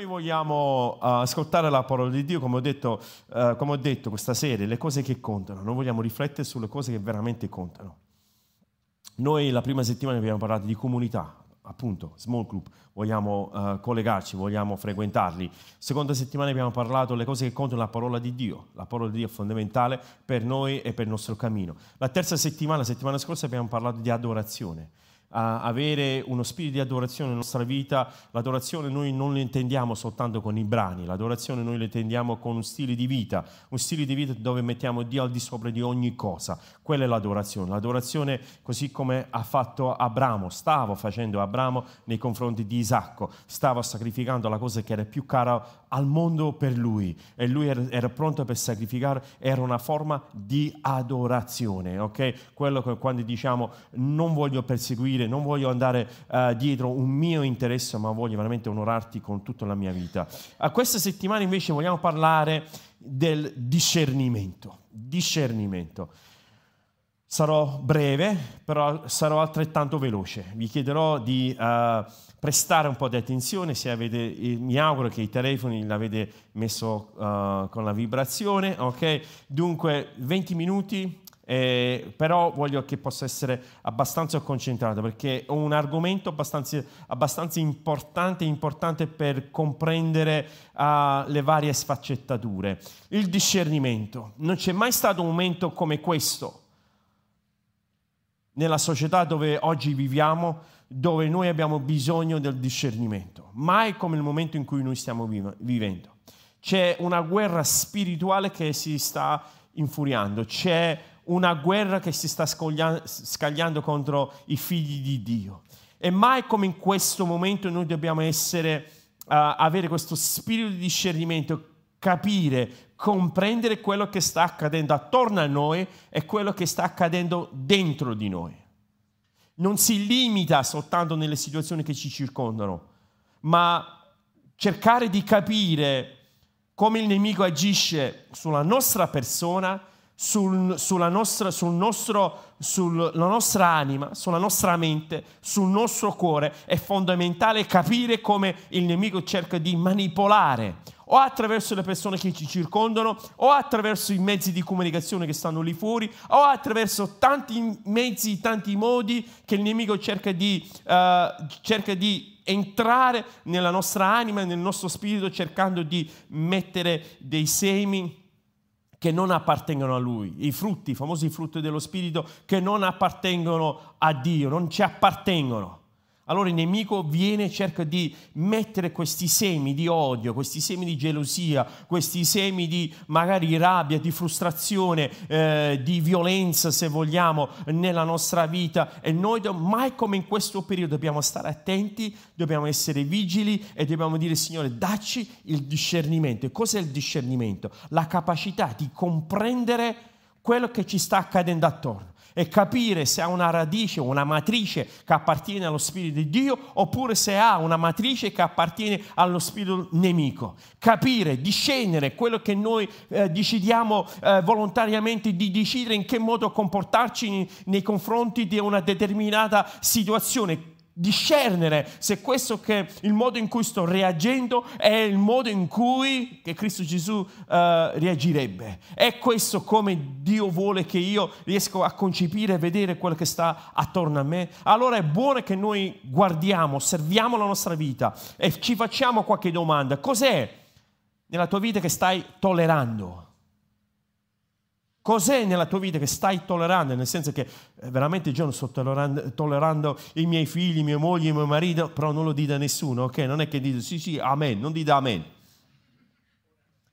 Noi vogliamo uh, ascoltare la parola di Dio, come ho, detto, uh, come ho detto questa sera, le cose che contano. Noi vogliamo riflettere sulle cose che veramente contano. Noi la prima settimana abbiamo parlato di comunità, appunto, small group, vogliamo uh, collegarci, vogliamo frequentarli. Seconda settimana abbiamo parlato delle cose che contano la parola di Dio. La parola di Dio è fondamentale per noi e per il nostro cammino. La terza settimana, la settimana scorsa, abbiamo parlato di adorazione avere uno spirito di adorazione nella nostra vita, l'adorazione noi non la intendiamo soltanto con i brani, l'adorazione noi la intendiamo con un stile di vita, un stile di vita dove mettiamo Dio al di sopra di ogni cosa. Quella è l'adorazione. L'adorazione così come ha fatto Abramo, stava facendo Abramo nei confronti di Isacco, stava sacrificando la cosa che era più cara al mondo per lui e lui era, pronto per sacrificare, era una forma di adorazione, ok? Quello che quando diciamo non voglio perseguire dire non voglio andare uh, dietro un mio interesse, ma voglio veramente onorarti con tutta la mia vita. A questa settimana invece vogliamo parlare del discernimento. Discernimento. Sarò breve, però sarò altrettanto veloce. Vi chiederò di uh, prestare un po' di attenzione, avete, mi auguro che i telefoni l'avete messo uh, con la vibrazione, ok? Dunque 20 minuti eh, però voglio che possa essere abbastanza concentrato perché ho un argomento abbastanza, abbastanza importante, importante per comprendere uh, le varie sfaccettature. Il discernimento. Non c'è mai stato un momento come questo nella società dove oggi viviamo, dove noi abbiamo bisogno del discernimento. Mai come il momento in cui noi stiamo vivendo. C'è una guerra spirituale che si sta infuriando, c'è una guerra che si sta scagliando contro i figli di Dio. E mai come in questo momento noi dobbiamo essere, uh, avere questo spirito di discernimento, capire, comprendere quello che sta accadendo attorno a noi e quello che sta accadendo dentro di noi. Non si limita soltanto nelle situazioni che ci circondano, ma cercare di capire come il nemico agisce sulla nostra persona sul, sulla, nostra, sul nostro, sulla nostra anima, sulla nostra mente, sul nostro cuore, è fondamentale capire come il nemico cerca di manipolare o attraverso le persone che ci circondano, o attraverso i mezzi di comunicazione che stanno lì fuori, o attraverso tanti mezzi, tanti modi che il nemico cerca di, uh, cerca di entrare nella nostra anima, nel nostro spirito, cercando di mettere dei semi che non appartengono a Lui, i frutti, i famosi frutti dello Spirito che non appartengono a Dio, non ci appartengono. Allora il nemico viene e cerca di mettere questi semi di odio, questi semi di gelosia, questi semi di magari rabbia, di frustrazione, eh, di violenza se vogliamo nella nostra vita e noi mai come in questo periodo dobbiamo stare attenti, dobbiamo essere vigili e dobbiamo dire Signore dacci il discernimento. E cos'è il discernimento? La capacità di comprendere quello che ci sta accadendo attorno e capire se ha una radice, una matrice che appartiene allo Spirito di Dio oppure se ha una matrice che appartiene allo Spirito nemico. Capire, discernere quello che noi eh, decidiamo eh, volontariamente di decidere in che modo comportarci nei confronti di una determinata situazione discernere se questo che il modo in cui sto reagendo è il modo in cui Cristo Gesù uh, reagirebbe. È questo come Dio vuole che io riesco a concepire e vedere quello che sta attorno a me? Allora è buono che noi guardiamo, osserviamo la nostra vita e ci facciamo qualche domanda. Cos'è nella tua vita che stai tollerando? Cos'è nella tua vita che stai tollerando? Nel senso che eh, veramente io non sto tollerando, tollerando, i miei figli, mia moglie, mio marito, però non lo dite a nessuno, ok? Non è che dite sì, sì, amen, non dite amen.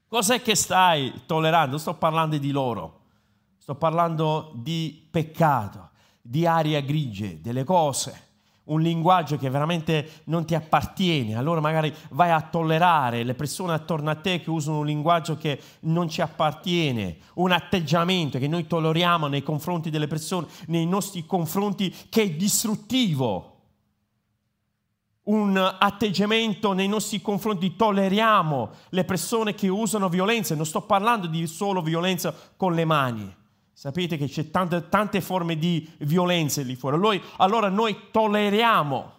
Cos'è che stai tollerando? Sto parlando di loro, sto parlando di peccato, di aria grigie, delle cose. Un linguaggio che veramente non ti appartiene, allora magari vai a tollerare le persone attorno a te che usano un linguaggio che non ci appartiene, un atteggiamento che noi tolleriamo nei confronti delle persone, nei nostri confronti che è distruttivo. Un atteggiamento nei nostri confronti, tolleriamo le persone che usano violenza, non sto parlando di solo violenza con le mani Sapete che c'è tante, tante forme di violenza lì fuori. Allora, allora noi tolleriamo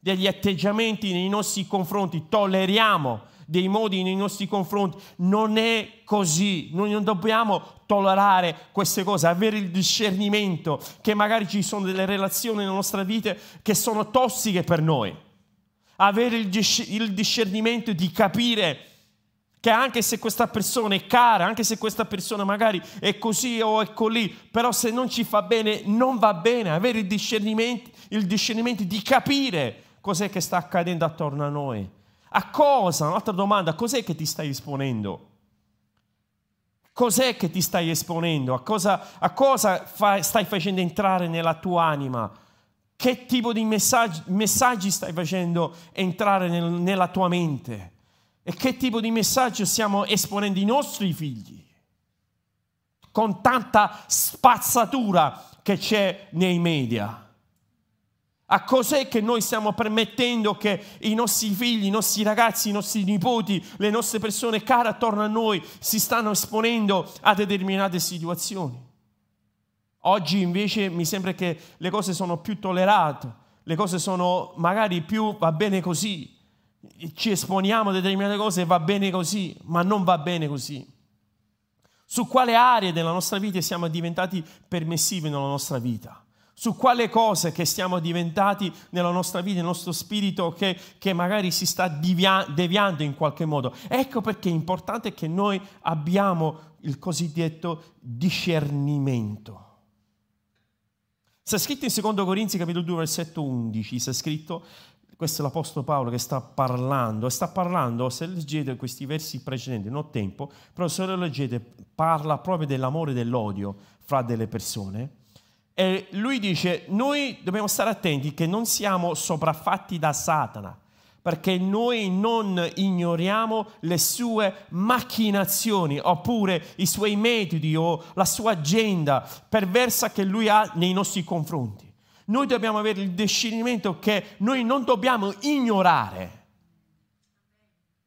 degli atteggiamenti nei nostri confronti, tolleriamo dei modi nei nostri confronti. Non è così, noi non dobbiamo tollerare queste cose, avere il discernimento che magari ci sono delle relazioni nella nostra vita che sono tossiche per noi. Avere il, discernimento di capire che anche se questa persona è cara, anche se questa persona magari è così o è colì, però se non ci fa bene, non va bene, avere il discernimento, il discernimento di capire cos'è che sta accadendo attorno a noi. A cosa? Un'altra domanda, cos'è che ti stai esponendo? Cos'è che ti stai esponendo? A cosa, a cosa fa, stai facendo entrare nella tua anima? Che tipo di messaggi, messaggi stai facendo entrare nel, nella tua mente? E che tipo di messaggio stiamo esponendo i nostri figli? Con tanta spazzatura che c'è nei media. A cos'è che noi stiamo permettendo che i nostri figli, i nostri ragazzi, i nostri nipoti, le nostre persone care attorno a noi si stanno esponendo a determinate situazioni? Oggi invece mi sembra che le cose sono più tollerate, le cose sono magari più va bene così ci esponiamo a determinate cose e va bene così, ma non va bene così. Su quale aree della nostra vita siamo diventati permissivi nella nostra vita? Su quale cose che siamo diventati nella nostra vita, nel nostro spirito, che, che magari si sta divia- deviando in qualche modo. Ecco perché è importante che noi abbiamo il cosiddetto discernimento. Sta scritto in 2 Corinzi capitolo 2 versetto 11, sta scritto questo è l'Apostolo Paolo che sta parlando, sta parlando, se leggete questi versi precedenti, non ho tempo, però se lo leggete parla proprio dell'amore e dell'odio fra delle persone. E lui dice, noi dobbiamo stare attenti che non siamo sopraffatti da Satana, perché noi non ignoriamo le sue macchinazioni oppure i suoi metodi o la sua agenda perversa che lui ha nei nostri confronti noi dobbiamo avere il discernimento che noi non dobbiamo ignorare.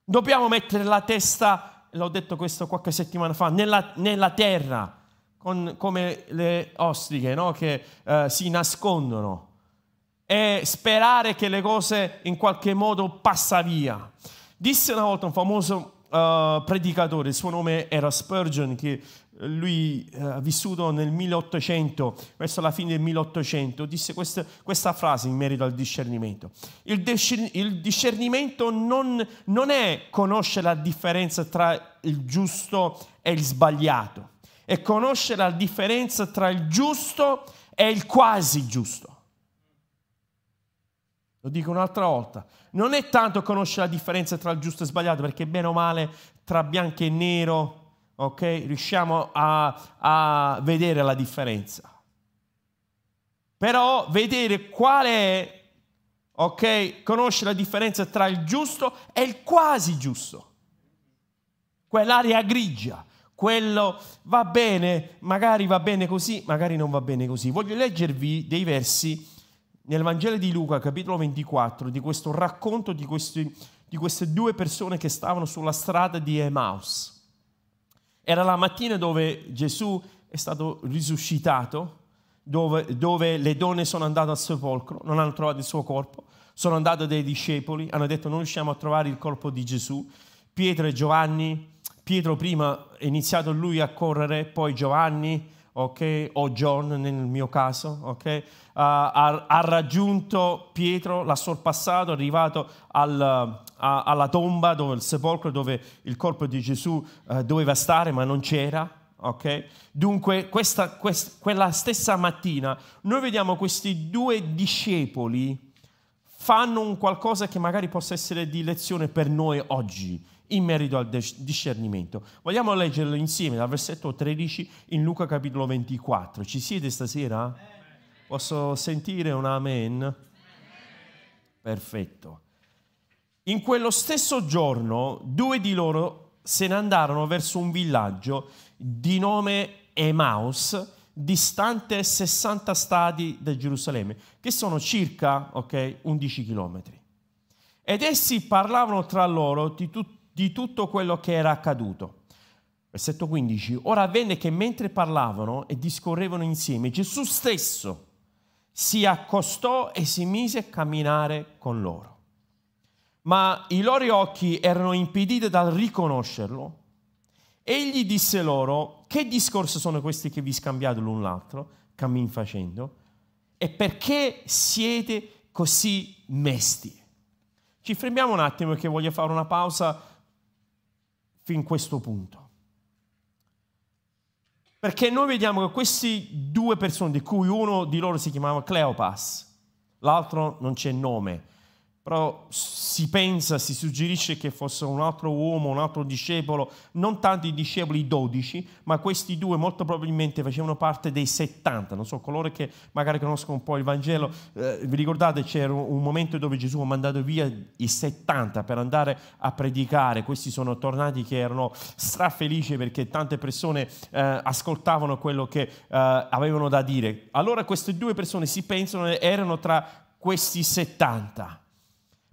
Dobbiamo mettere la testa, l'ho detto questo qualche settimana fa, nella, nella terra, con, come le ostriche no? che uh, si nascondono e sperare che le cose in qualche modo passa via. Disse una volta un famoso uh, predicatore, il suo nome era Spurgeon, che lui eh, ha vissuto nel 1800, verso la fine del 1800, disse questa, questa frase in merito al discernimento. Il, il discernimento non, non è conoscere la differenza tra il giusto e il sbagliato, è conoscere la differenza tra il giusto e il quasi giusto. Lo dico un'altra volta. Non è tanto conoscere la differenza tra il giusto e il sbagliato, perché bene o male tra bianco e nero ok? Riusciamo a, a vedere la differenza. Però vedere qual è, ok? Conoscere la differenza tra il giusto e il quasi giusto. Quell'area grigia, quello va bene, magari va bene così, magari non va bene così. Voglio leggervi dei versi nel Vangelo di Luca, capitolo 24, di questo racconto di, questi, di queste due persone che stavano sulla strada di Emmaus. Era la mattina dove Gesù è stato risuscitato, dove, dove, le donne sono andate al sepolcro, non hanno trovato il suo corpo, sono andate dai discepoli, hanno detto non riusciamo a trovare il corpo di Gesù. Pietro e Giovanni, Pietro prima è iniziato lui a correre, poi Giovanni, ok, o John nel mio caso, ok, ha, ha, raggiunto Pietro, l'ha sorpassato, è arrivato al, a, alla tomba, dove, il sepolcro dove il corpo di Gesù eh, doveva stare, ma non c'era. Okay? Dunque, questa, questa, quella stessa mattina noi vediamo questi due discepoli fanno un qualcosa che magari possa essere di lezione per noi oggi in merito al discernimento. Vogliamo leggerlo insieme dal versetto 13 in Luca capitolo 24. Ci siete stasera? Posso sentire un amen? Perfetto. In quello stesso giorno due di loro se ne andarono verso un villaggio di nome Emaus, distante 60 stadi da Gerusalemme, che sono circa okay, 11 chilometri. Ed essi parlavano tra loro di, tu- di tutto quello che era accaduto. Versetto 15. Ora avvenne che mentre parlavano e discorrevano insieme, Gesù stesso si accostò e si mise a camminare con loro. Ma i loro occhi erano impediti dal riconoscerlo. Egli disse loro, che discorsi sono questi che vi scambiate l'un l'altro, cammin facendo? E perché siete così mesti? Ci fermiamo un attimo perché voglio fare una pausa fin questo punto. Perché noi vediamo che queste due persone, di cui uno di loro si chiamava Cleopas, l'altro non c'è nome, però si pensa, si suggerisce che fosse un altro uomo, un altro discepolo, non tanto i discepoli dodici, ma questi due molto probabilmente facevano parte dei 70, non so, coloro che magari conoscono un po' il Vangelo, eh, vi ricordate c'era un momento dove Gesù ha mandato via i 70 per andare a predicare, questi sono tornati che erano strafelici perché tante persone eh, ascoltavano quello che eh, avevano da dire. Allora queste due persone si pensano erano tra questi 70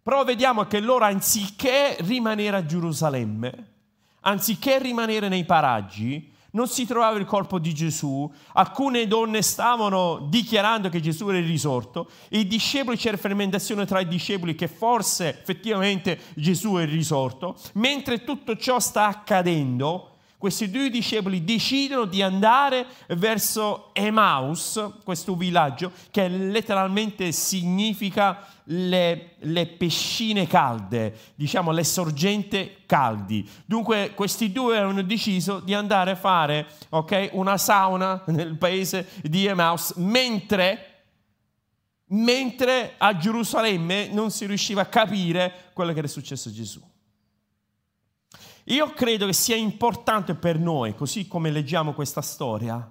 però vediamo che loro anziché rimanere a Gerusalemme, anziché rimanere nei paraggi, non si trovava il corpo di Gesù, alcune donne stavano dichiarando che Gesù era il risorto, i discepoli c'era fermentazione tra i discepoli che forse effettivamente Gesù è il risorto, mentre tutto ciò sta accadendo, questi due discepoli decidono di andare verso Emaus, questo villaggio che letteralmente significa le, le piscine calde, diciamo le sorgenti caldi. Dunque questi due hanno deciso di andare a fare okay, una sauna nel paese di Emaus mentre mentre a Gerusalemme non si riusciva a capire quello che era successo a Gesù. Io credo che sia importante per noi, così come leggiamo questa storia,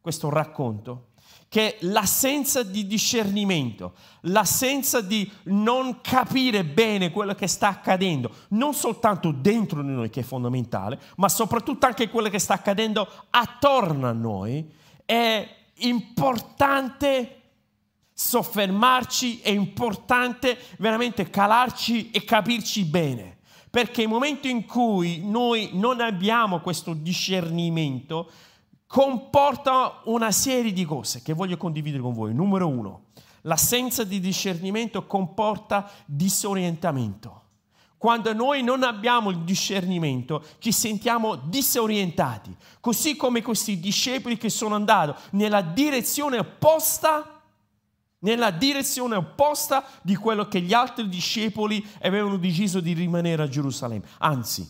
questo racconto, che l'assenza di discernimento, l'assenza di non capire bene quello che sta accadendo, non soltanto dentro di noi che è fondamentale, ma soprattutto anche quello che sta accadendo attorno a noi, è importante soffermarci, è importante veramente calarci e capirci bene. Perché il momento in cui noi non abbiamo questo discernimento, comporta una serie di cose che voglio condividere con voi. Numero uno, l'assenza di discernimento comporta disorientamento. Quando noi non abbiamo il discernimento, ci sentiamo disorientati, così come questi discepoli che sono andati nella direzione opposta nella direzione opposta di quello che gli altri discepoli avevano deciso di rimanere a Gerusalemme. Anzi,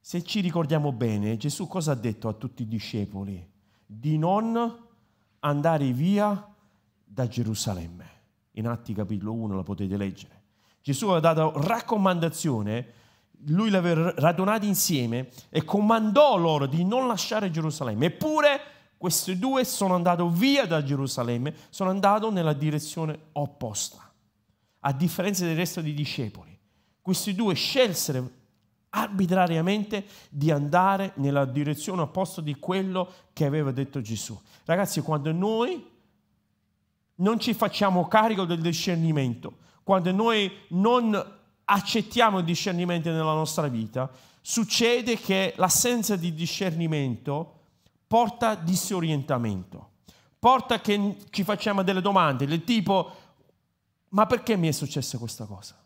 se ci ricordiamo bene, Gesù cosa ha detto a tutti i discepoli? Di non andare via da Gerusalemme. In Atti capitolo 1 la potete leggere. Gesù aveva dato raccomandazione, lui li aveva radunati insieme e comandò loro di non lasciare Gerusalemme. Eppure questi due sono andati via da Gerusalemme, sono andati nella direzione opposta. A differenza del resto dei discepoli, questi due scelsero arbitrariamente di andare nella direzione opposta di quello che aveva detto Gesù. Ragazzi, quando noi non ci facciamo carico del discernimento, quando noi non accettiamo il discernimento nella nostra vita, succede che l'assenza di discernimento porta disorientamento, porta che ci facciamo delle domande del tipo ma perché mi è successa questa cosa?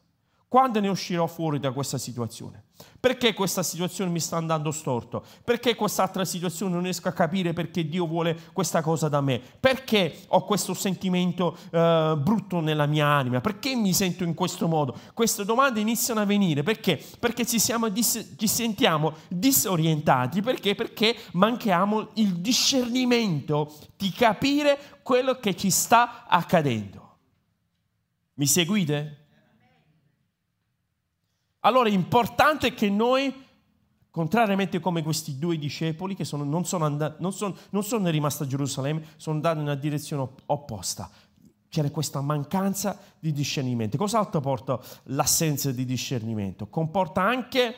Quando ne uscirò fuori da questa situazione? Perché questa situazione mi sta andando storto? Perché quest'altra situazione non riesco a capire perché Dio vuole questa cosa da me? Perché ho questo sentimento uh, brutto nella mia anima? Perché mi sento in questo modo? Queste domande iniziano a venire perché? Perché ci, dis- ci sentiamo disorientati. Perché? Perché manchiamo il discernimento di capire quello che ci sta accadendo. Mi seguite? Allora è importante che noi, contrariamente come questi due discepoli che sono, non, sono andati, non, sono, non sono rimasti a Gerusalemme, sono andati in una direzione opposta. c'era questa mancanza di discernimento. Cos'altro porta l'assenza di discernimento? Comporta anche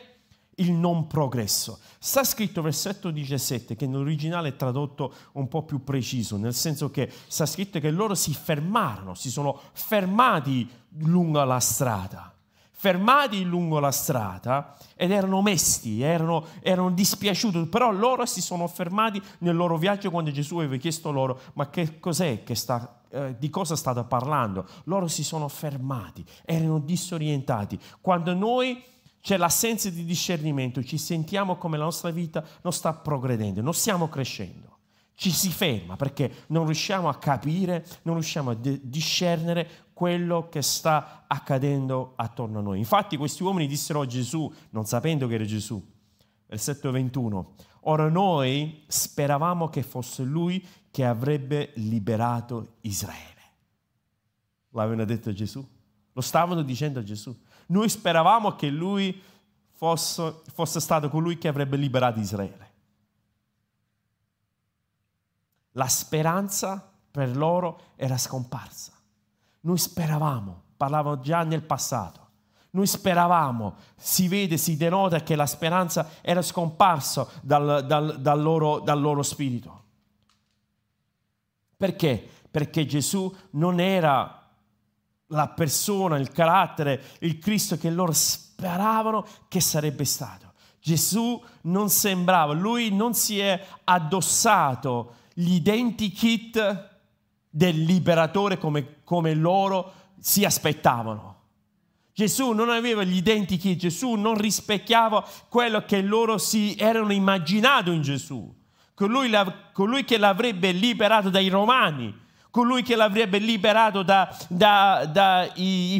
il non progresso. Sta scritto versetto 17 che nell'originale è tradotto un po' più preciso, nel senso che sta scritto che loro si fermarono, si sono fermati lungo la strada fermati lungo la strada ed erano mesti, erano, erano, dispiaciuti, però loro si sono fermati nel loro viaggio quando Gesù aveva chiesto loro ma che cos'è che sta, eh, di cosa state parlando? Loro si sono fermati, erano disorientati. Quando noi c'è l'assenza di discernimento, ci sentiamo come la nostra vita non sta progredendo, non stiamo crescendo ci si ferma perché non riusciamo a capire, non riusciamo a discernere quello che sta accadendo attorno a noi. Infatti questi uomini dissero a Gesù, non sapendo che era Gesù, versetto 21, ora noi speravamo che fosse lui che avrebbe liberato Israele. L'avevano detto a Gesù, lo stavano dicendo a Gesù. Noi speravamo che lui fosse, fosse stato colui che avrebbe liberato Israele. La speranza per loro era scomparsa. Noi speravamo, parlavo già nel passato, noi speravamo, si vede, si denota che la speranza era scomparsa dal, dal, dal, loro, dal loro spirito. Perché? Perché Gesù non era la persona, il carattere, il Cristo che loro speravano che sarebbe stato. Gesù non sembrava, lui non si è addossato gli identikit del liberatore come, come loro si aspettavano. Gesù non aveva gli identikit, Gesù non rispecchiava quello che loro si erano immaginato in Gesù, colui, colui che l'avrebbe liberato dai romani, colui che l'avrebbe liberato dai da, da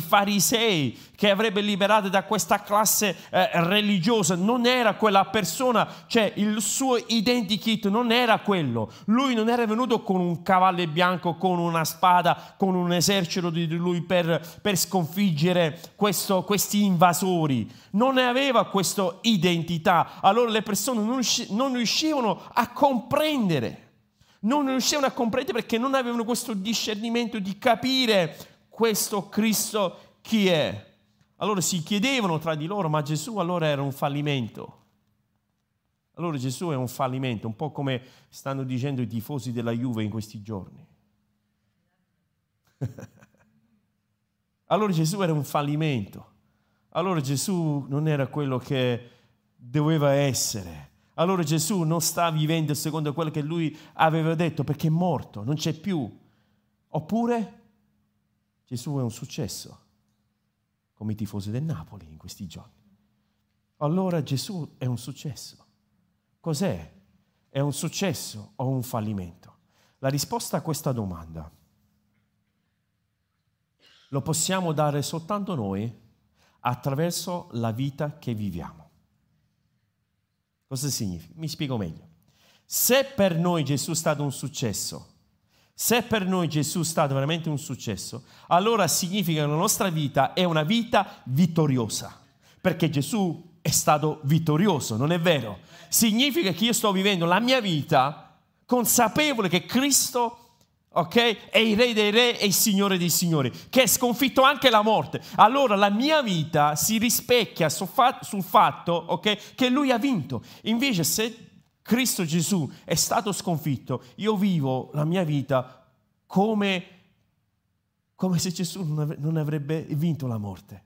farisei, che avrebbe liberato da questa classe eh, religiosa, non era quella persona, cioè il suo identikit non era quello. Lui non era venuto con un cavallo bianco, con una spada, con un esercito di lui per, per sconfiggere questo, questi invasori. Non aveva questa identità. Allora le persone non, non riuscivano a comprendere non riuscivano a comprendere perché non avevano questo discernimento di capire questo Cristo chi è. Allora si chiedevano tra di loro, ma Gesù allora era un fallimento. Allora Gesù è un fallimento, un po' come stanno dicendo i tifosi della Juve in questi giorni. allora Gesù era un fallimento. Allora Gesù non era quello che doveva essere. Allora Gesù non sta vivendo secondo quello che lui aveva detto perché è morto, non c'è più. Oppure Gesù è un successo, come i tifosi del Napoli in questi giorni. Allora Gesù è un successo. Cos'è? È un successo o un fallimento? La risposta a questa domanda lo possiamo dare soltanto noi attraverso la vita che viviamo. Cosa significa? Mi spiego meglio. Se per noi Gesù è stato un successo, se per noi Gesù è stato veramente un successo, allora significa che la nostra vita è una vita vittoriosa, perché Gesù è stato vittorioso, non è vero? Significa che io sto vivendo la mia vita consapevole che Cristo ok? È il re dei re e il signore dei signori, che ha sconfitto anche la morte. Allora la mia vita si rispecchia sul fatto, ok? Che lui ha vinto. Invece se Cristo Gesù è stato sconfitto, io vivo la mia vita come, come se Gesù non avrebbe vinto la morte.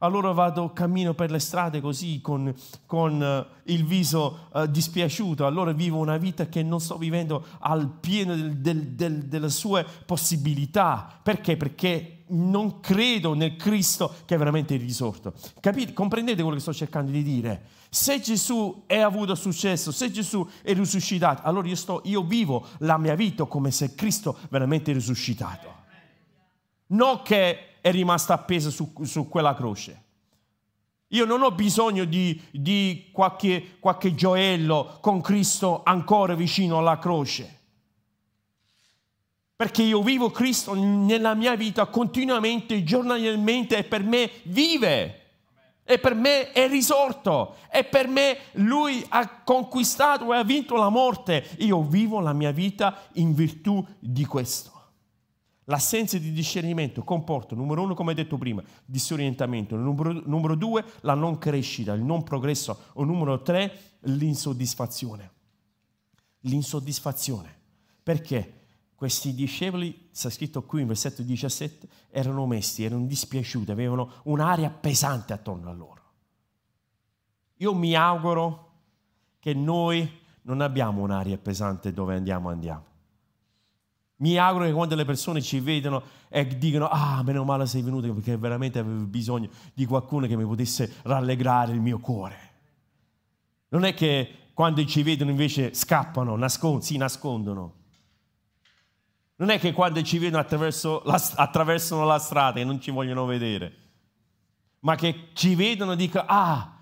Allora vado, cammino per le strade così con, con uh, il viso uh, dispiaciuto, allora vivo una vita che non sto vivendo al pieno del, del, del, delle sue possibilità. Perché? Perché non credo nel Cristo che è veramente risorto. Capite? Comprendete quello che sto cercando di dire? Se Gesù è avuto successo, se Gesù è risuscitato, allora io, sto, io vivo la mia vita come se Cristo veramente è risuscitato. Non che è rimasta appesa su, su quella croce. Io non ho bisogno di, di qualche, qualche gioiello con Cristo ancora vicino alla croce. Perché io vivo Cristo nella mia vita continuamente, giornalmente e per me vive. E per me è risorto. E per me lui ha conquistato e ha vinto la morte. Io vivo la mia vita in virtù di questo. L'assenza di discernimento comporta, numero uno, come detto prima, disorientamento, numero, numero due, la non crescita, il non progresso, o numero tre, l'insoddisfazione. L'insoddisfazione. Perché? Questi discepoli, sta scritto qui in versetto 17, erano mesti, erano dispiaciuti, avevano un'aria pesante attorno a loro. Io mi auguro che noi non abbiamo un'aria pesante dove andiamo, andiamo. Mi auguro che quando le persone ci vedono e dicono, ah, meno male sei venuto perché veramente avevo bisogno di qualcuno che mi potesse rallegrare il mio cuore. Non è che quando ci vedono invece scappano, nascond- si nascondono. Non è che quando ci vedono la, attraversano la strada e non ci vogliono vedere, ma che ci vedono e dicono, ah,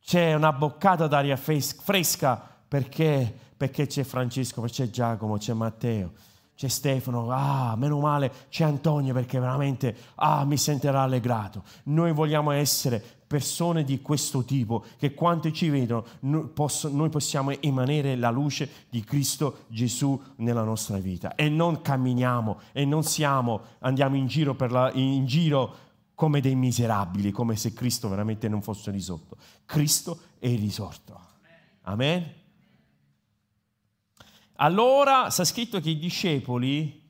c'è una boccata d'aria fresca perché perché c'è Francesco, c'è Giacomo, c'è Matteo, c'è Stefano, ah, meno male, c'è Antonio perché veramente, ah, mi sento rallegrato. Noi vogliamo essere persone di questo tipo, che quando ci vedono noi, possiamo emanere la luce di Cristo Gesù nella nostra vita e non camminiamo e non siamo, andiamo in giro, la, in giro come dei miserabili, come se Cristo veramente non fosse risorto. Cristo è risorto. Amen. Allora sta scritto che i discepoli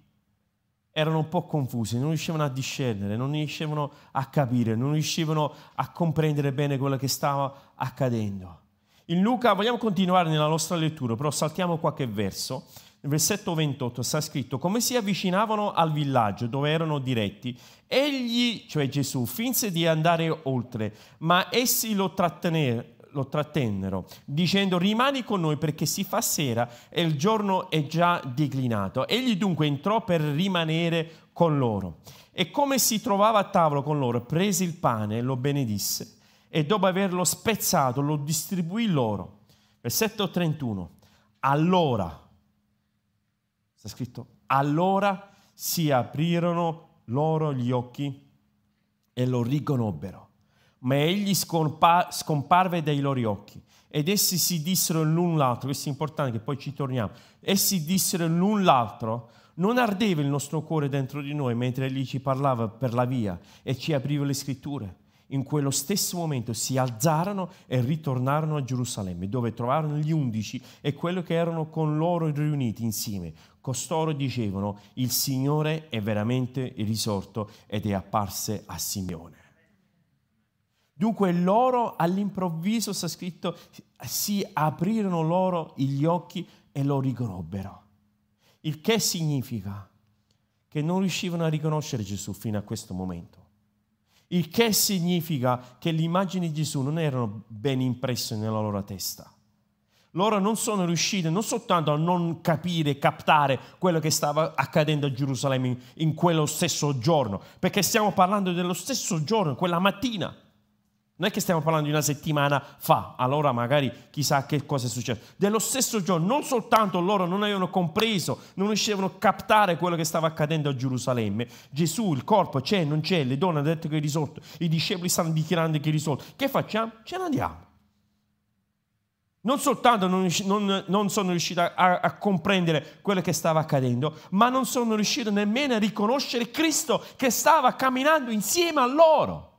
erano un po' confusi, non riuscivano a discernere, non riuscivano a capire, non riuscivano a comprendere bene quello che stava accadendo. In Luca, vogliamo continuare nella nostra lettura, però saltiamo qualche verso. Nel versetto 28 sta scritto, come si avvicinavano al villaggio dove erano diretti, egli, cioè Gesù, finse di andare oltre, ma essi lo trattennero lo trattennero, dicendo rimani con noi perché si fa sera e il giorno è già declinato. Egli dunque entrò per rimanere con loro. E come si trovava a tavola con loro, prese il pane e lo benedisse e dopo averlo spezzato lo distribuì loro. Versetto 31. Allora, sta scritto, allora si aprirono loro gli occhi e lo riconobbero ma egli scompa- scomparve dai loro occhi. Ed essi si dissero l'un l'altro, questo è importante che poi ci torniamo, essi dissero l'un l'altro, non ardeva il nostro cuore dentro di noi mentre egli ci parlava per la via e ci apriva le scritture. In quello stesso momento si alzarono e ritornarono a Gerusalemme, dove trovarono gli undici e quelli che erano con loro riuniti insieme. Costoro dicevano, il Signore è veramente risorto ed è apparse a Simeone. Dunque loro all'improvviso, sta scritto, si aprirono loro gli occhi e lo riconobbero. Il che significa che non riuscivano a riconoscere Gesù fino a questo momento. Il che significa che le immagini di Gesù non erano ben impresse nella loro testa. Loro non sono riusciti non soltanto a non capire, captare quello che stava accadendo a Gerusalemme in quello stesso giorno, perché stiamo parlando dello stesso giorno, quella mattina. Non è che stiamo parlando di una settimana fa, allora magari chissà che cosa è successo. Dello stesso giorno, non soltanto loro non avevano compreso, non riuscivano a captare quello che stava accadendo a Gerusalemme. Gesù, il corpo c'è, non c'è, le donne hanno detto che è risolto, i discepoli stanno dichiarando che è risolto. Che facciamo? Ce ne andiamo. Non soltanto non, non, non sono riusciti a, a, comprendere quello che stava accadendo, ma non sono riusciti nemmeno a riconoscere Cristo che stava camminando insieme a loro.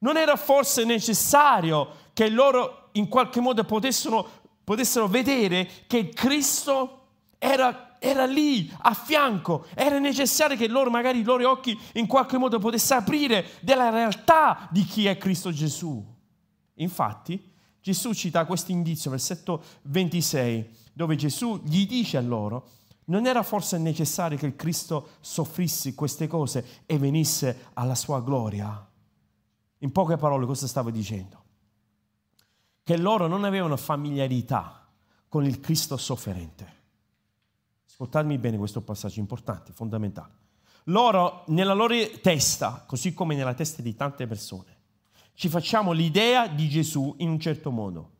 Non era forse necessario che loro in qualche modo potessero, potessero vedere che Cristo era, era, lì a fianco, era necessario che loro magari i loro occhi in qualche modo potessero aprire della realtà di chi è Cristo Gesù. Infatti Gesù cita questo indizio, versetto 26, dove Gesù gli dice a loro, non era forse necessario che Cristo soffrisse queste cose e venisse alla sua gloria? In poche parole cosa stavo dicendo? Che loro non avevano familiarità con il Cristo sofferente. Ascoltatemi bene questo passaggio importante, fondamentale. Loro, nella loro testa, così come nella testa di tante persone, ci facciamo l'idea di Gesù in un certo modo.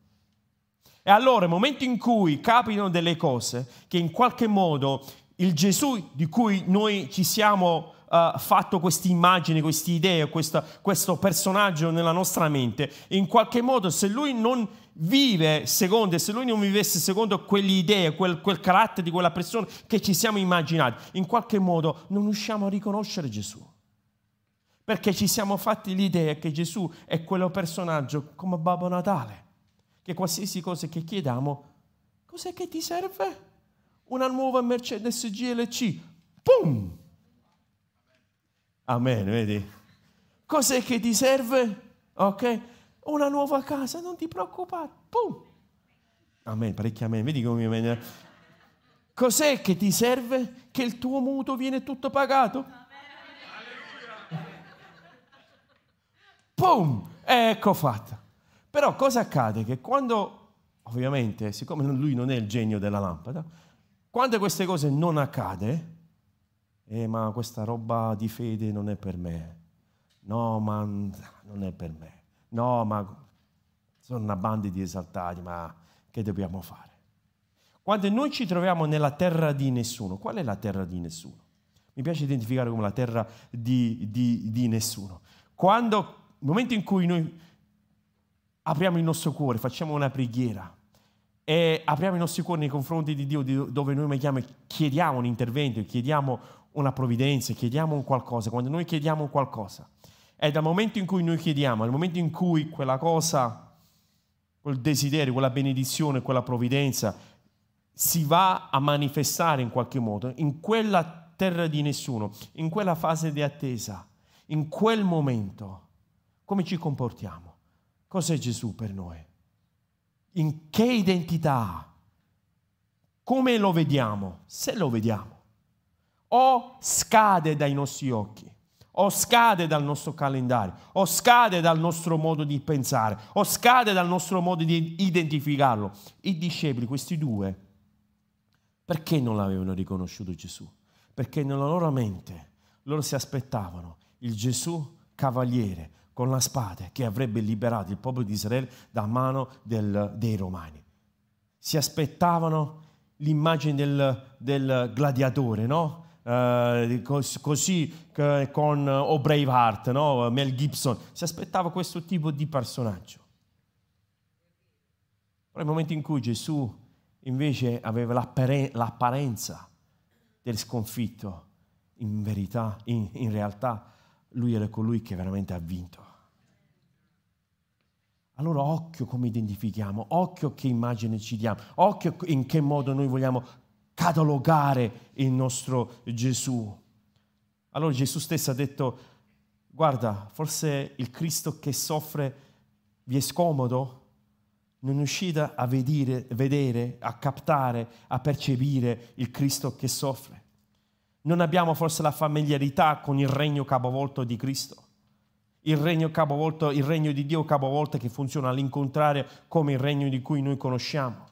E allora, nel momento in cui capitano delle cose che in qualche modo il Gesù di cui noi ci siamo uh, fatto queste immagini, queste idee, questa, questo personaggio nella nostra mente, in qualche modo se lui non vive secondo, se lui non vivesse secondo quelle idee, quel, quel carattere di quella persona che ci siamo immaginati, in qualche modo non riusciamo a riconoscere Gesù. Perché ci siamo fatti l'idea che Gesù è quello personaggio come Babbo Natale, che qualsiasi cosa che chiediamo, cos'è che ti serve? Una nuova Mercedes GLC. Pum! Amen, vedi? Cos'è che ti serve? Ok? Una nuova casa, non ti preoccupare. Pum! Amen, parecchia amen. Vedi come mi viene. Cos'è che ti serve? Che il tuo mutuo viene tutto pagato? Pum! Ecco fatta. Però cosa accade? Che quando, ovviamente, siccome lui non è il genio della lampada, quando queste cose non accade, eh, ma questa roba di fede non è per me. No, ma non è per me. No, ma sono una banda di esaltati, ma che dobbiamo fare? Quando noi ci troviamo nella terra di nessuno, qual è la terra di nessuno? Mi piace identificare come la terra di, di, di nessuno. Quando, nel momento in cui noi apriamo il nostro cuore, facciamo una preghiera, e apriamo i nostri cuori nei confronti di Dio, dove noi chiediamo un intervento, chiediamo una provvidenza, chiediamo un qualcosa, quando noi chiediamo qualcosa, è dal momento in cui noi chiediamo, al momento in cui quella cosa, quel desiderio, quella benedizione, quella provvidenza si va a manifestare in qualche modo, in quella terra di nessuno, in quella fase di attesa, in quel momento, come ci comportiamo? Cos'è Gesù per noi? In che identità? Come lo vediamo? Se lo vediamo o scade dai nostri occhi, o scade dal nostro calendario, o scade dal nostro modo di pensare, o scade dal nostro modo di identificarlo. I discepoli, questi due, perché non l'avevano riconosciuto Gesù? Perché nella loro mente loro si aspettavano il Gesù cavaliere con la spada che avrebbe liberato il popolo di Israele da mano del, dei romani. Si aspettavano l'immagine del, del gladiatore, no? Uh, così con o Braveheart, no? Mel Gibson, si aspettava questo tipo di personaggio. Però nel momento in cui Gesù invece aveva l'apparenza del sconfitto, in verità, in, in realtà, lui era colui che veramente ha vinto. Allora occhio come identifichiamo, occhio che immagine ci diamo, occhio in che modo noi vogliamo catalogare il nostro Gesù. Allora Gesù stesso ha detto, guarda, forse il Cristo che soffre vi è scomodo, non riuscite a vedere, vedere, a captare, a percepire il Cristo che soffre. Non abbiamo forse la familiarità con il regno capovolto di Cristo. Il regno capovolto, il regno di Dio capovolto che funziona all'incontrario come il regno di cui noi conosciamo.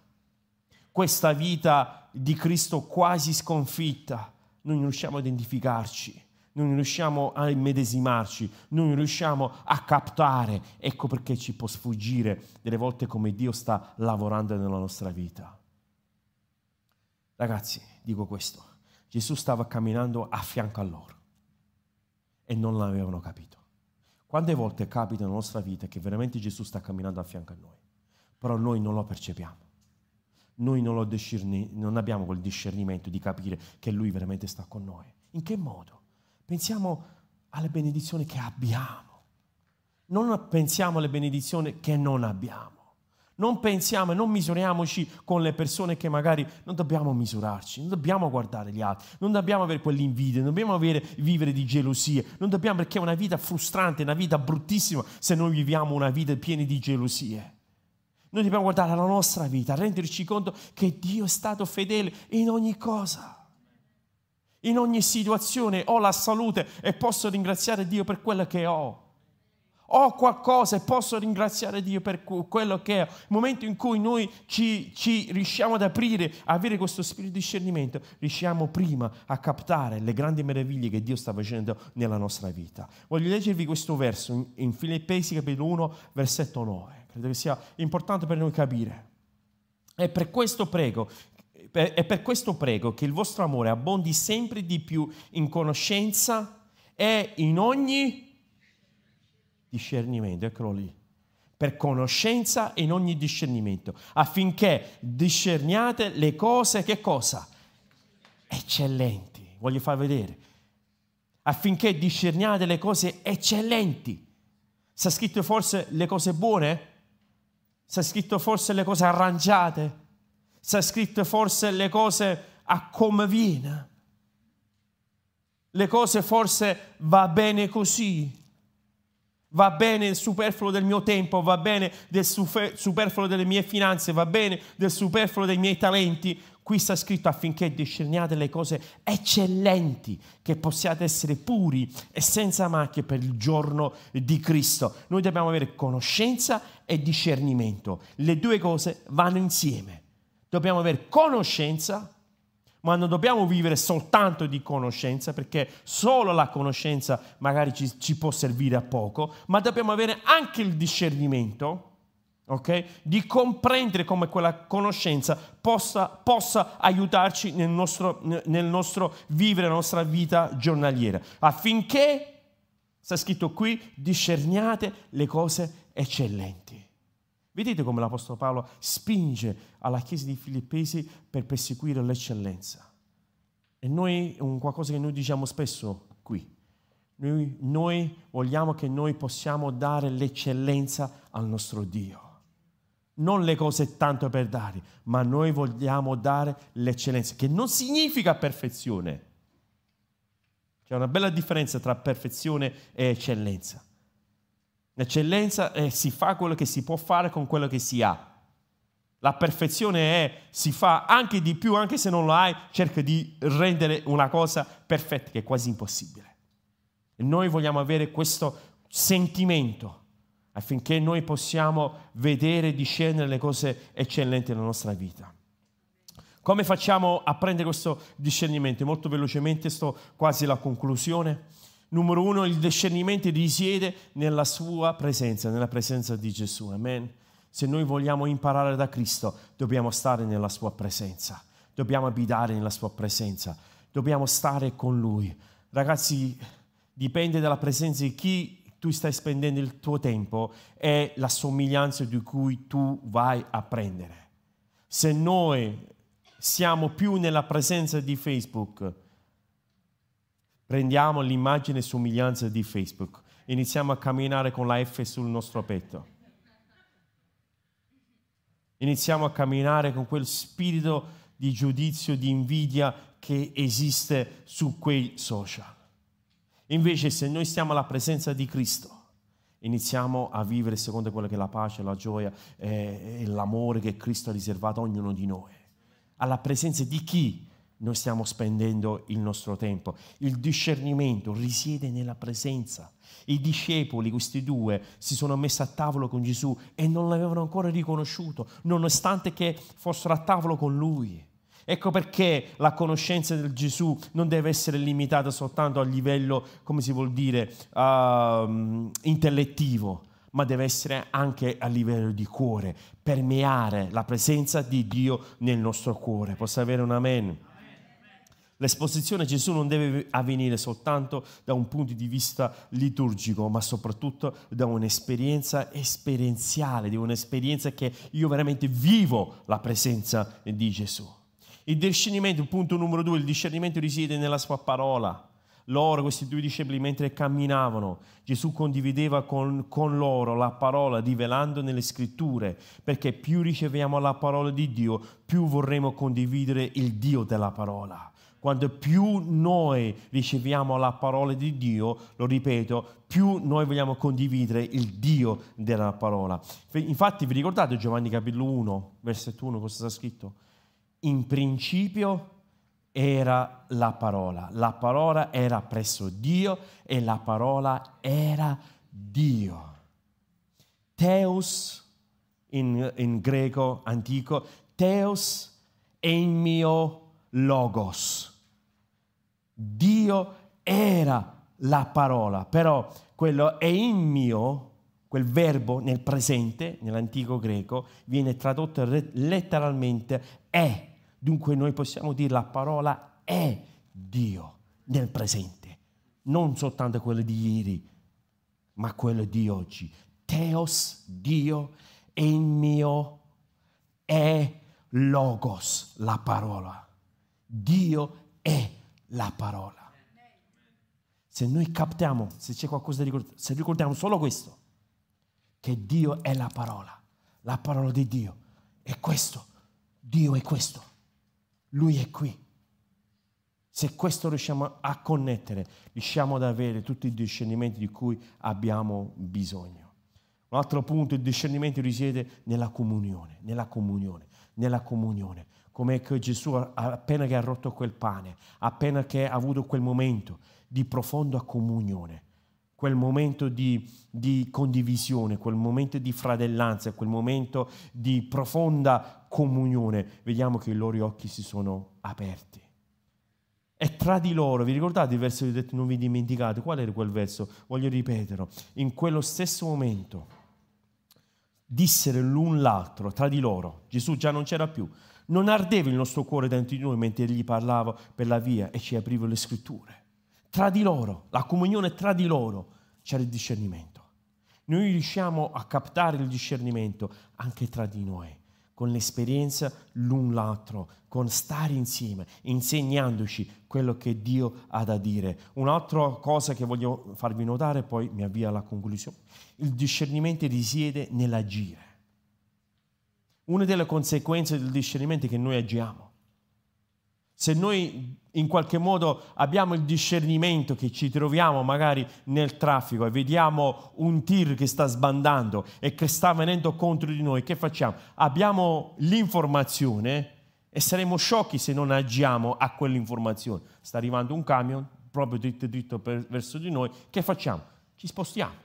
Questa vita di Cristo quasi sconfitta, noi non riusciamo a identificarci, noi non riusciamo a immedesimarci, noi non riusciamo a captare. Ecco perché ci può sfuggire delle volte come Dio sta lavorando nella nostra vita. Ragazzi, dico questo, Gesù stava camminando a fianco a loro e non l'avevano capito. Quante volte capita nella nostra vita che veramente Gesù sta camminando a fianco a noi, però noi non lo percepiamo noi non, discerni, non abbiamo quel discernimento di capire che Lui veramente sta con noi. In che modo? Pensiamo alle benedizioni che abbiamo. Non pensiamo alle benedizioni che non abbiamo. Non pensiamo e non misuriamoci con le persone che magari non dobbiamo misurarci, non dobbiamo guardare gli altri, non dobbiamo avere quell'invidia, non dobbiamo avere, vivere di gelosie, non dobbiamo perché è una vita frustrante, una vita bruttissima se noi viviamo una vita piena di gelosie. Noi dobbiamo guardare la nostra vita, renderci conto che Dio è stato fedele in ogni cosa. In ogni situazione ho la salute e posso ringraziare Dio per quello che ho. Ho qualcosa e posso ringraziare Dio per quello che ho. Il momento in cui noi ci, ci riusciamo ad aprire, a avere questo spirito di discernimento, riusciamo prima a captare le grandi meraviglie che Dio sta facendo nella nostra vita. Voglio leggervi questo verso in Filippesi capitolo 1, versetto 9 credo che sia importante per noi capire. E per questo prego, e per questo prego che il vostro amore abbondi sempre di più in conoscenza e in ogni discernimento, eccolo lì, per conoscenza e in ogni discernimento, affinché discerniate le cose, che cosa? Eccellenti, voglio far vedere, affinché discerniate le cose eccellenti. Sta scritto forse le cose buone? Sta scritto forse le cose arrangiate? Sta scritto forse le cose a come viene? Le cose forse va bene così? Va bene il superfluo del mio tempo, va bene del superfluo delle mie finanze, va bene del superfluo dei miei talenti. Qui sta scritto affinché discerniate le cose eccellenti, che possiate essere puri e senza macchie per il giorno di Cristo. Noi dobbiamo avere conoscenza e discernimento. Le due cose vanno insieme. Dobbiamo avere conoscenza ma non dobbiamo vivere soltanto di conoscenza, perché solo la conoscenza magari ci, ci può servire a poco, ma dobbiamo avere anche il discernimento. Okay? Di comprendere come quella conoscenza possa, possa aiutarci nel nostro, nel nostro vivere la nostra vita giornaliera, affinché, sta scritto qui, discerniate le cose eccellenti. Vedete come l'Apostolo Paolo spinge alla Chiesa di Filippesi per perseguire l'eccellenza. E noi è un qualcosa che noi diciamo spesso qui. Noi, noi vogliamo che noi possiamo dare l'eccellenza al nostro Dio. Non le cose tanto per dare, ma noi vogliamo dare l'eccellenza, che non significa perfezione. C'è una bella differenza tra perfezione e eccellenza. L'eccellenza è si fa quello che si può fare con quello che si ha. La perfezione è si fa anche di più, anche se non lo hai, cerca di rendere una cosa perfetta, che è quasi impossibile. E noi vogliamo avere questo sentimento affinché noi possiamo vedere e discernere le cose eccellenti nella nostra vita. Come facciamo a prendere questo discernimento? Molto velocemente, sto quasi alla conclusione. Numero uno, il discernimento risiede nella sua presenza, nella presenza di Gesù. Amen. Se noi vogliamo imparare da Cristo, dobbiamo stare nella sua presenza, dobbiamo abitare nella sua presenza, dobbiamo stare con Lui. Ragazzi, dipende dalla presenza di chi tu stai spendendo il tuo tempo e la somiglianza di cui tu vai a prendere. Se noi siamo più nella presenza di Facebook, Prendiamo l'immagine e somiglianza di Facebook, iniziamo a camminare con la F sul nostro petto. Iniziamo a camminare con quel spirito di giudizio, di invidia che esiste su quei social. Invece se noi stiamo alla presenza di Cristo, iniziamo a vivere secondo quello che è la pace, la gioia e l'amore che Cristo ha riservato a ognuno di noi. Alla presenza di chi? noi stiamo spendendo il nostro tempo. Il discernimento risiede nella presenza. I discepoli, questi due, si sono messi a tavolo con Gesù e non l'avevano ancora riconosciuto, nonostante che fossero a tavolo con lui. Ecco perché la conoscenza del Gesù non deve essere limitata soltanto a livello, come si vuol dire, uh, intellettivo, ma deve essere anche a livello di cuore, permeare la presenza di Dio nel nostro cuore. Posso avere un amen? L'esposizione a Gesù non deve avvenire soltanto da un punto di vista liturgico, ma soprattutto da un'esperienza esperienziale, di un'esperienza che io veramente vivo la presenza di Gesù. Il discernimento, punto numero due, il discernimento risiede nella sua parola. Loro, questi due discepoli, mentre camminavano, Gesù condivideva con, con, loro la parola, rivelando nelle scritture, perché più riceviamo la parola di Dio, più vorremmo condividere il Dio della parola. Quando più noi riceviamo la parola di Dio, lo ripeto, più noi vogliamo condividere il Dio della parola. Infatti vi ricordate Giovanni capitolo 1, versetto 1, cosa sta scritto? In principio era la parola, la parola era presso Dio e la parola era Dio. Theos in, in greco antico, Theos è il mio logos. Dio era la parola, però quello è in mio, quel verbo nel presente, nell'antico greco, viene tradotto letteralmente è. Dunque noi possiamo dire la parola è Dio nel presente. non soltanto quello di ieri, ma quello di oggi. Teos, Dio, e il mio è Logos, la parola. Dio è la parola. Se noi captiamo, se c'è qualcosa da ricordare, se ricordiamo solo questo, che Dio è la parola, la parola di Dio, è questo, Dio è questo, Lui è qui. Se questo riusciamo a connettere, riusciamo ad avere tutti i discernimenti di cui abbiamo bisogno. Un altro punto, il discernimento risiede nella comunione, nella comunione, nella comunione. Come che Gesù, appena che ha rotto quel pane, appena che ha avuto quel momento di profonda comunione, quel momento di, di, condivisione, quel momento di fratellanza, quel momento di profonda comunione, vediamo che i loro occhi si sono aperti. E tra di loro, vi ricordate il verso che ho detto non vi dimenticate? Qual era quel verso? Voglio ripeterlo. In quello stesso momento dissero l'un l'altro, tra di loro, Gesù già non c'era più, non ardeva il nostro cuore dentro di noi mentre egli parlava per la via e ci apriva le scritture. Tra di loro, la comunione tra di loro, c'era il discernimento. Noi riusciamo a captare il discernimento anche tra di noi con l'esperienza l'un l'altro, con stare insieme, insegnandoci quello che Dio ha da dire. Un'altra cosa che voglio farvi notare, poi mi avvio alla conclusione, il discernimento risiede nell'agire. Una delle conseguenze del discernimento è che noi agiamo. Se noi in qualche modo abbiamo il discernimento che ci troviamo magari nel traffico e vediamo un tir che sta sbandando e che sta venendo contro di noi, che facciamo? Abbiamo l'informazione e saremo sciocchi se non agiamo a quell'informazione. Sta arrivando un camion proprio dritto dritto per, verso di noi, che facciamo? Ci spostiamo,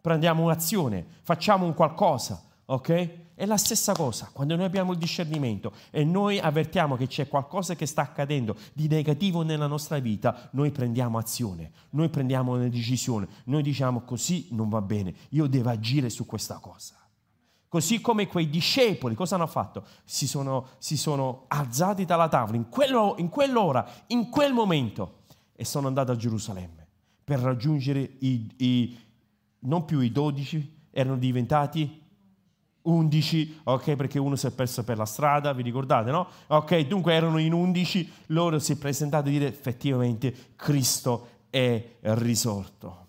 prendiamo un'azione, facciamo un qualcosa, ok? È la stessa cosa quando noi abbiamo il discernimento e noi avvertiamo che c'è qualcosa che sta accadendo di negativo nella nostra vita, noi prendiamo azione, noi prendiamo una decisione, noi diciamo così non va bene, io devo agire su questa cosa. Così come quei discepoli, cosa hanno fatto? Si sono, si sono alzati dalla tavola in, quello, in quell'ora, in quel momento, e sono andati a Gerusalemme per raggiungere i, i non più i dodici, erano diventati 11, ok, perché uno si è perso per la strada, vi ricordate, no? Ok, dunque erano in 11, loro si è presentato a dire effettivamente Cristo è risorto.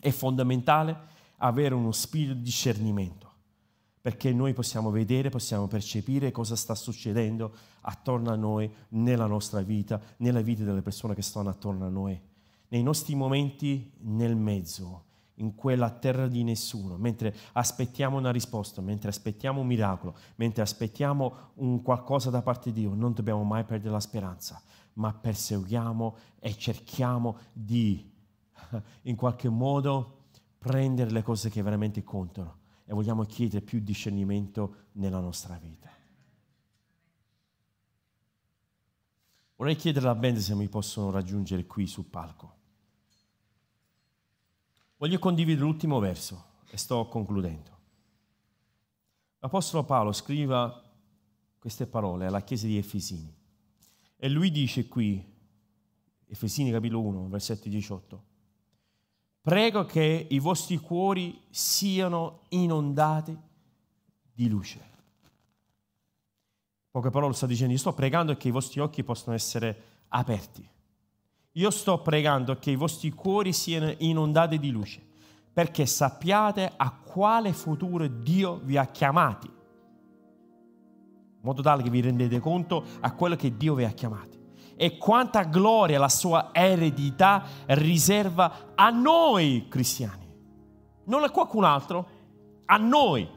È fondamentale avere uno spirito di discernimento, perché noi possiamo vedere, possiamo percepire cosa sta succedendo attorno a noi, nella nostra vita, nella vita delle persone che stanno attorno a noi, nei nostri momenti nel mezzo in quella terra di nessuno, mentre aspettiamo una risposta, mentre aspettiamo un miracolo, mentre aspettiamo un qualcosa da parte di Dio, non dobbiamo mai perdere la speranza, ma perseguiamo e cerchiamo di in qualche modo prendere le cose che veramente contano e vogliamo chiedere più discernimento nella nostra vita. Vorrei chiedere alla band se mi possono raggiungere qui sul palco. Voglio condividere l'ultimo verso e sto concludendo. L'Apostolo Paolo scrive queste parole alla chiesa di Efesini e lui dice qui, Efesini capitolo 1, versetto 18, prego che i vostri cuori siano inondati di luce. Poche parole sta dicendo, io sto pregando che i vostri occhi possano essere aperti io sto pregando che i vostri cuori siano inondati di luce, perché sappiate a quale futuro Dio vi ha chiamati, in modo tale che vi rendete conto a quello che Dio vi ha chiamati e quanta gloria la sua eredità riserva a noi cristiani, non a qualcun altro, a noi.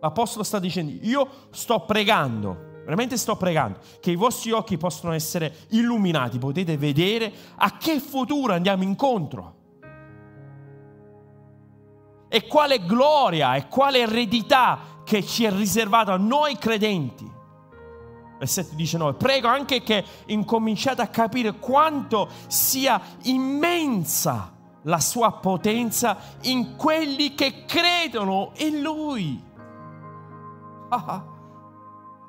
L'Apostolo sta dicendo, io sto pregando veramente sto pregando che i vostri occhi possano essere illuminati, potete vedere a che futuro andiamo incontro. E quale gloria e quale eredità che ci è riservata a noi credenti. Versetto 19, prego anche che incominciate a capire quanto sia immensa la sua potenza in quelli che credono in Lui. Ah, ah.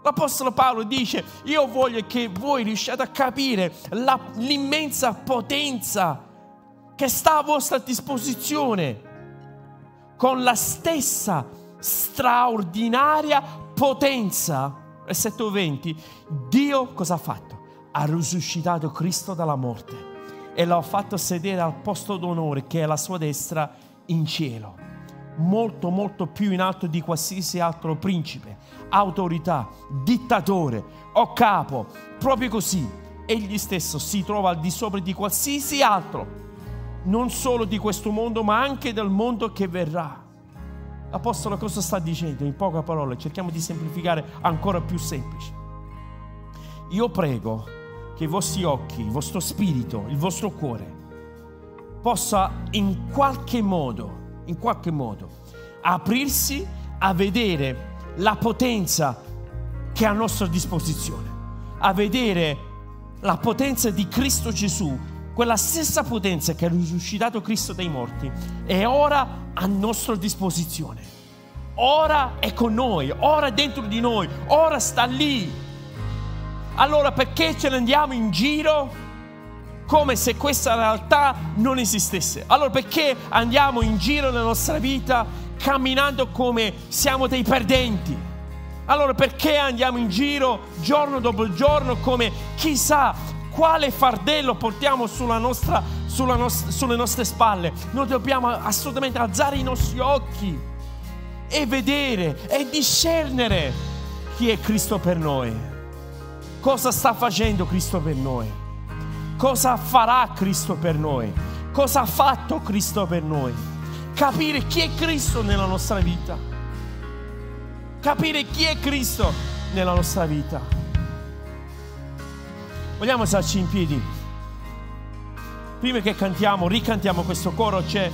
L'Apostolo Paolo dice, io voglio che voi riusciate a capire la, l'immensa potenza che sta a vostra disposizione, con la stessa straordinaria potenza. Versetto 20, Dio cosa ha fatto? Ha risuscitato Cristo dalla morte e lo ha fatto sedere al posto d'onore che è alla sua destra in cielo, molto molto più in alto di qualsiasi altro principe, autorità, dittatore o capo, proprio così. Egli stesso si trova al di sopra di qualsiasi altro, non solo di questo mondo, ma anche del mondo che verrà. L'Apostolo cosa sta dicendo? In poche parole, cerchiamo di semplificare ancora più semplice. Io prego che i vostri occhi, il vostro spirito, il vostro cuore possa in qualche modo, in qualche modo, aprirsi a vedere la potenza che è a nostra disposizione, a vedere la potenza di Cristo Gesù, quella stessa potenza che ha risuscitato Cristo dai morti, è ora a nostra disposizione. Ora è con noi, ora è dentro di noi, ora sta lì. Allora perché ce ne andiamo in giro come se questa realtà non esistesse? Allora perché andiamo in giro nella nostra vita camminando come siamo dei perdenti? Allora perché andiamo in giro giorno dopo giorno come chissà quale fardello portiamo sulla nostra, sulla nostra, sulle nostre spalle? Noi dobbiamo assolutamente alzare i nostri occhi e vedere e discernere chi è Cristo per noi. Cosa sta facendo Cristo per noi? Cosa farà Cristo per noi? Cosa ha fatto Cristo per noi? Capire chi è Cristo nella nostra vita. Capire chi è Cristo nella nostra vita. Vogliamo alzarci in piedi? Prima che cantiamo, ricantiamo questo coro, c'è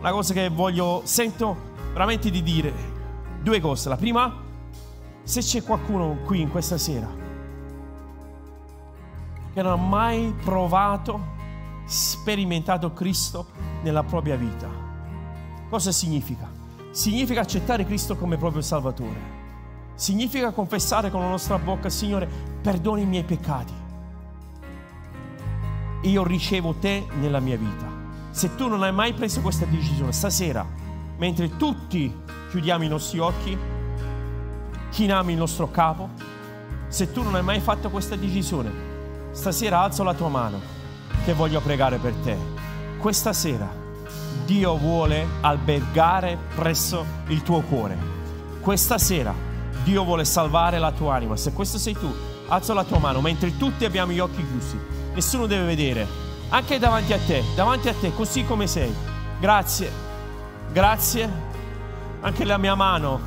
una cosa che voglio, sento veramente di dire. Due cose. La prima, se c'è qualcuno qui in questa sera che non ha mai provato, sperimentato Cristo nella propria vita. Cosa significa? Significa accettare Cristo come proprio Salvatore. Significa confessare con la nostra bocca, Signore, perdoni i miei peccati. Io ricevo te nella mia vita. Se tu non hai mai preso questa decisione, stasera, mentre tutti chiudiamo i nostri occhi, chiniamo il nostro capo, se tu non hai mai fatto questa decisione, Stasera alzo la tua mano che voglio pregare per te. Questa sera Dio vuole albergare presso il tuo cuore. Questa sera Dio vuole salvare la tua anima. Se questo sei tu, alzo la tua mano mentre tutti abbiamo gli occhi chiusi. Nessuno deve vedere. Anche davanti a te, davanti a te, così come sei. Grazie. Grazie. Anche la mia mano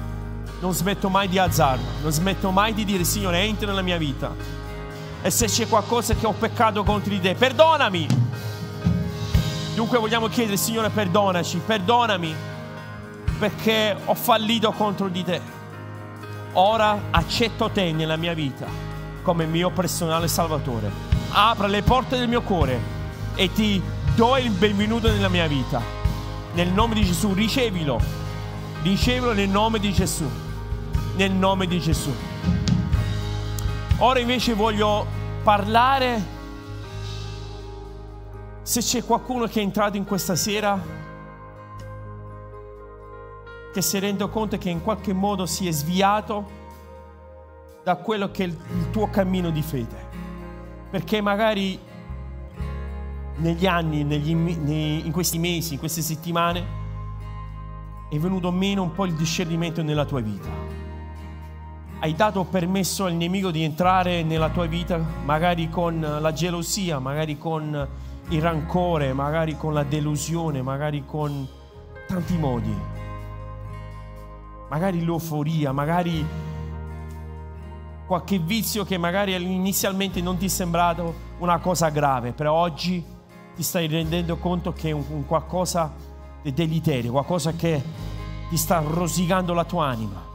non smetto mai di alzarla. Non smetto mai di dire, Signore, entra nella mia vita e se c'è qualcosa che ho peccato contro di te, perdonami. Dunque vogliamo chiedere, Signore, perdonaci, perdonami perché ho fallito contro di te. Ora accetto te nella mia vita come mio personale Salvatore. Apra le porte del mio cuore e ti do il benvenuto nella mia vita. Nel nome di Gesù, ricevilo. Ricevilo nel nome di Gesù. Nel nome di Gesù. Ora invece voglio parlare, se c'è qualcuno che è entrato in questa sera, che si rende conto che in qualche modo si è sviato da quello che è il tuo cammino di fede. Perché magari negli anni, negli, in questi mesi, in queste settimane, è venuto meno un po' il discernimento nella tua vita hai dato permesso al nemico di entrare nella tua vita, magari con la gelosia, magari con il rancore, magari con la delusione, magari con tanti modi, magari l'euforia, magari qualche vizio che magari inizialmente non ti è sembrato una cosa grave, però oggi ti stai rendendo conto che è un, qualcosa di deleterio, qualcosa che ti sta rosicando la tua anima.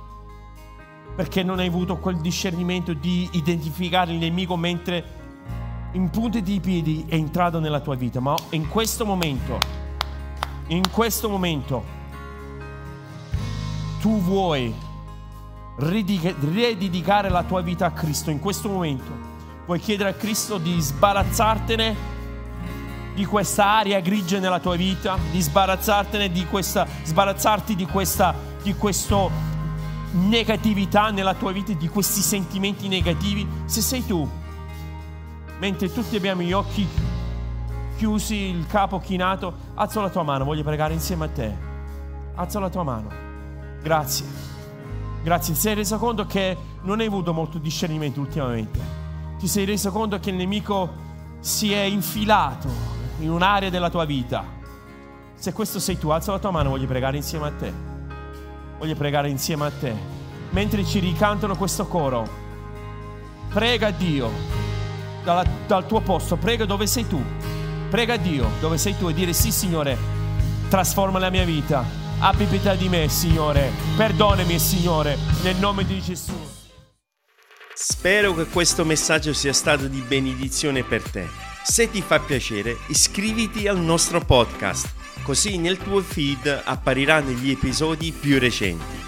Perché non hai avuto quel discernimento di identificare il nemico mentre in punta di piedi è entrato nella tua vita. Ma in questo momento, in questo momento, tu vuoi ridedicare la tua vita a Cristo in questo momento, puoi chiedere a Cristo di sbarazzartene di questa aria grigia nella tua vita, di sbarazzartene di questa, sbarazzarti di questa, di questo negatività nella tua vita, di questi sentimenti negativi. Se sei tu, mentre tutti abbiamo gli occhi chiusi, il capo chinato, alza la tua mano, voglio pregare insieme a te. Alza la tua mano. Grazie. Grazie. Ti sei reso conto che non hai avuto molto discernimento ultimamente. Ti sei reso conto che il nemico si è infilato in un'area della tua vita. Se questo sei tu, alza la tua mano, voglio pregare insieme a te. Voglio pregare insieme a te. Mentre ci ricantano questo coro, prega Dio dal, dal tuo posto, prega dove sei tu. Prega Dio dove sei tu e dire sì Signore, trasforma la mia vita. Abbi pietà di me, Signore. Perdonami, Signore, nel nome di Gesù. Spero che questo messaggio sia stato di benedizione per te. Se ti fa piacere, iscriviti al nostro podcast, così nel tuo feed appariranno gli episodi più recenti.